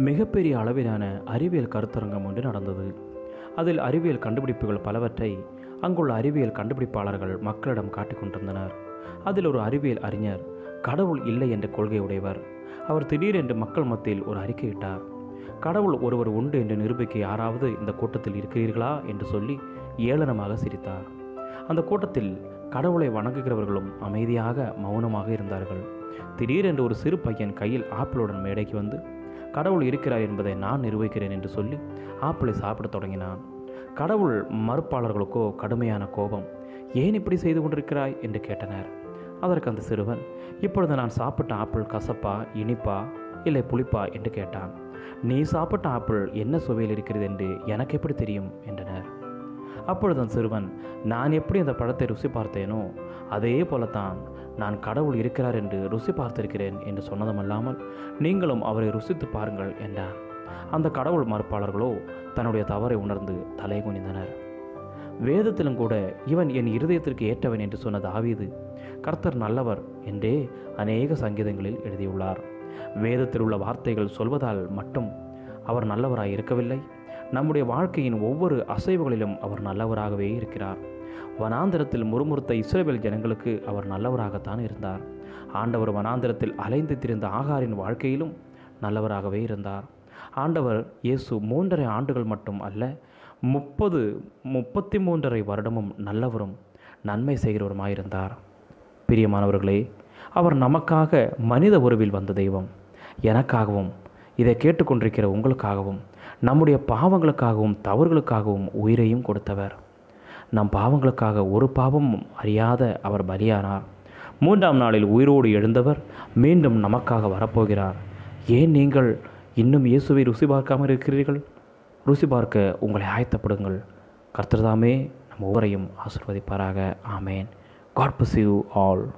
மிகப்பெரிய அளவிலான அறிவியல் கருத்தரங்கம் ஒன்று நடந்தது. அதில் அறிவியல் கண்டுபிடிப்புகள் பலவற்றை அங்குள்ள அறிவியல் கண்டுபிடிப்பாளர்கள் மக்களிடம் காட்டிக் கொண்டிருந்தனர். அதில் ஒரு அறிவியல் அறிஞர் கடவுள் இல்லை என்ற கொள்கை உடையவர் அவர் திடீரென்று மக்கள் மத்தியில் ஒரு அறிக்கையிட்டார். கடவுள் ஒருவர் உண்டு என்று நிரூபிக்க யாராவது இந்த கூட்டத்தில் இருக்கிறீர்களா? என்று சொல்லி ஏளனமாக சிரித்தார். அந்த கூட்டத்தில் கடவுளை வணங்குகிறவர்களும் அமைதியாக மௌனமாக இருந்தார்கள். திடீரென்று ஒரு சிறு பையன் கையில் ஆப்பிளுடன் மேடைக்கு வந்து கடவுள் இருக்கிறார் என்பதை நான் நிரூபிக்கிறேன் என்று சொல்லி ஆப்பிளை சாப்பிடத் தொடங்கினான். கடவுள் மறுப்பாளர்களுக்கோ கடுமையான கோபம் ஏன் இப்படி செய்து கொண்டிருக்கிறாய்? என்று கேட்டனர். அதற்கு அந்த சிறுவன் இப்பொழுது நான் சாப்பிட்ட ஆப்பிள் கசப்பா இனிப்பா இல்லை புளிப்பா? என்று கேட்டான். நீ சாப்பிட்ட ஆப்பிள் என்ன சுவையில் இருக்கிறது என்று எனக்கு எப்படி தெரியும்? என்றனர். அப்பொழுது அந்த சிறுவன் நான் எப்படி அந்த பழத்தை ருசி பார்த்தேனோ அதே போலத்தான் நான் கடவுள் இருக்கிறார் என்று ருசி பார்த்திருக்கிறேன் என்று சொன்னதுமல்லாமல் நீங்களும் அவரை ருசித்து பாருங்கள் என்றார் அந்த கடவுள் மறுப்பாளர்களோ தன்னுடைய தவறை உணர்ந்து தலை குனிந்தனர். வேதத்திலும் கூட இவன் என் இருதயத்திற்கு ஏற்றவன் என்று சொன்ன தாவீது கர்த்தர் நல்லவர் என்றே அநேக சங்கீதங்களில் எழுதியுள்ளார். வேதத்தில் உள்ள வார்த்தைகள் சொல்வதால் மட்டும் அவர் நல்லவராய் இருக்கவில்லை. நம்முடைய வாழ்க்கையின் ஒவ்வொரு அசைவுகளிலும் அவர் நல்லவராகவே இருக்கிறார். வனாந்திரத்தில் முறுமுறுத்த இஸ்ரேல் ஜனங்களுக்கு அவர் நல்லவராகத்தான் இருந்தார். ஆண்டவர் வனாந்திரத்தில் அலைந்து திரிந்த ஆகாரின் வாழ்க்கையிலும் நல்லவராகவே இருந்தார். ஆண்டவர் இயேசு மூன்றரை ஆண்டுகள் மட்டும் அல்ல முப்பது முப்பத்தி மூன்றரை வருடமும் நல்லவரும் நன்மை செய்கிறவருமாயிருந்தார். பிரியமானவர்களே அவர் நமக்காக மனித உருவில் வந்த தெய்வம். எனக்காகவும் இதை கேட்டுக்கொண்டிருக்கிற உங்களுக்காகவும் நம்முடைய பாவங்களுக்காகவும் தவறுகளுக்காகவும் உயிரையும் கொடுத்தவர். நம் பாவங்களுக்காக ஒரு பாவமும் அறியாத அவர் பலியானார். மூன்றாம் நாளில் உயிரோடு எழுந்தவர் மீண்டும் நமக்காக வரப்போகிறார். ஏன் நீங்கள் இன்னும் இயேசுவை ருசி பார்க்காமல் இருக்கிறீர்கள்? ருசி பார்க்க உங்களை ஆயத்தப்படுங்கள். கர்த்தர்தாமே நம் ஒவ்வொரையும் ஆசிர்வதிப்பாராக. ஆமேன். God bless you all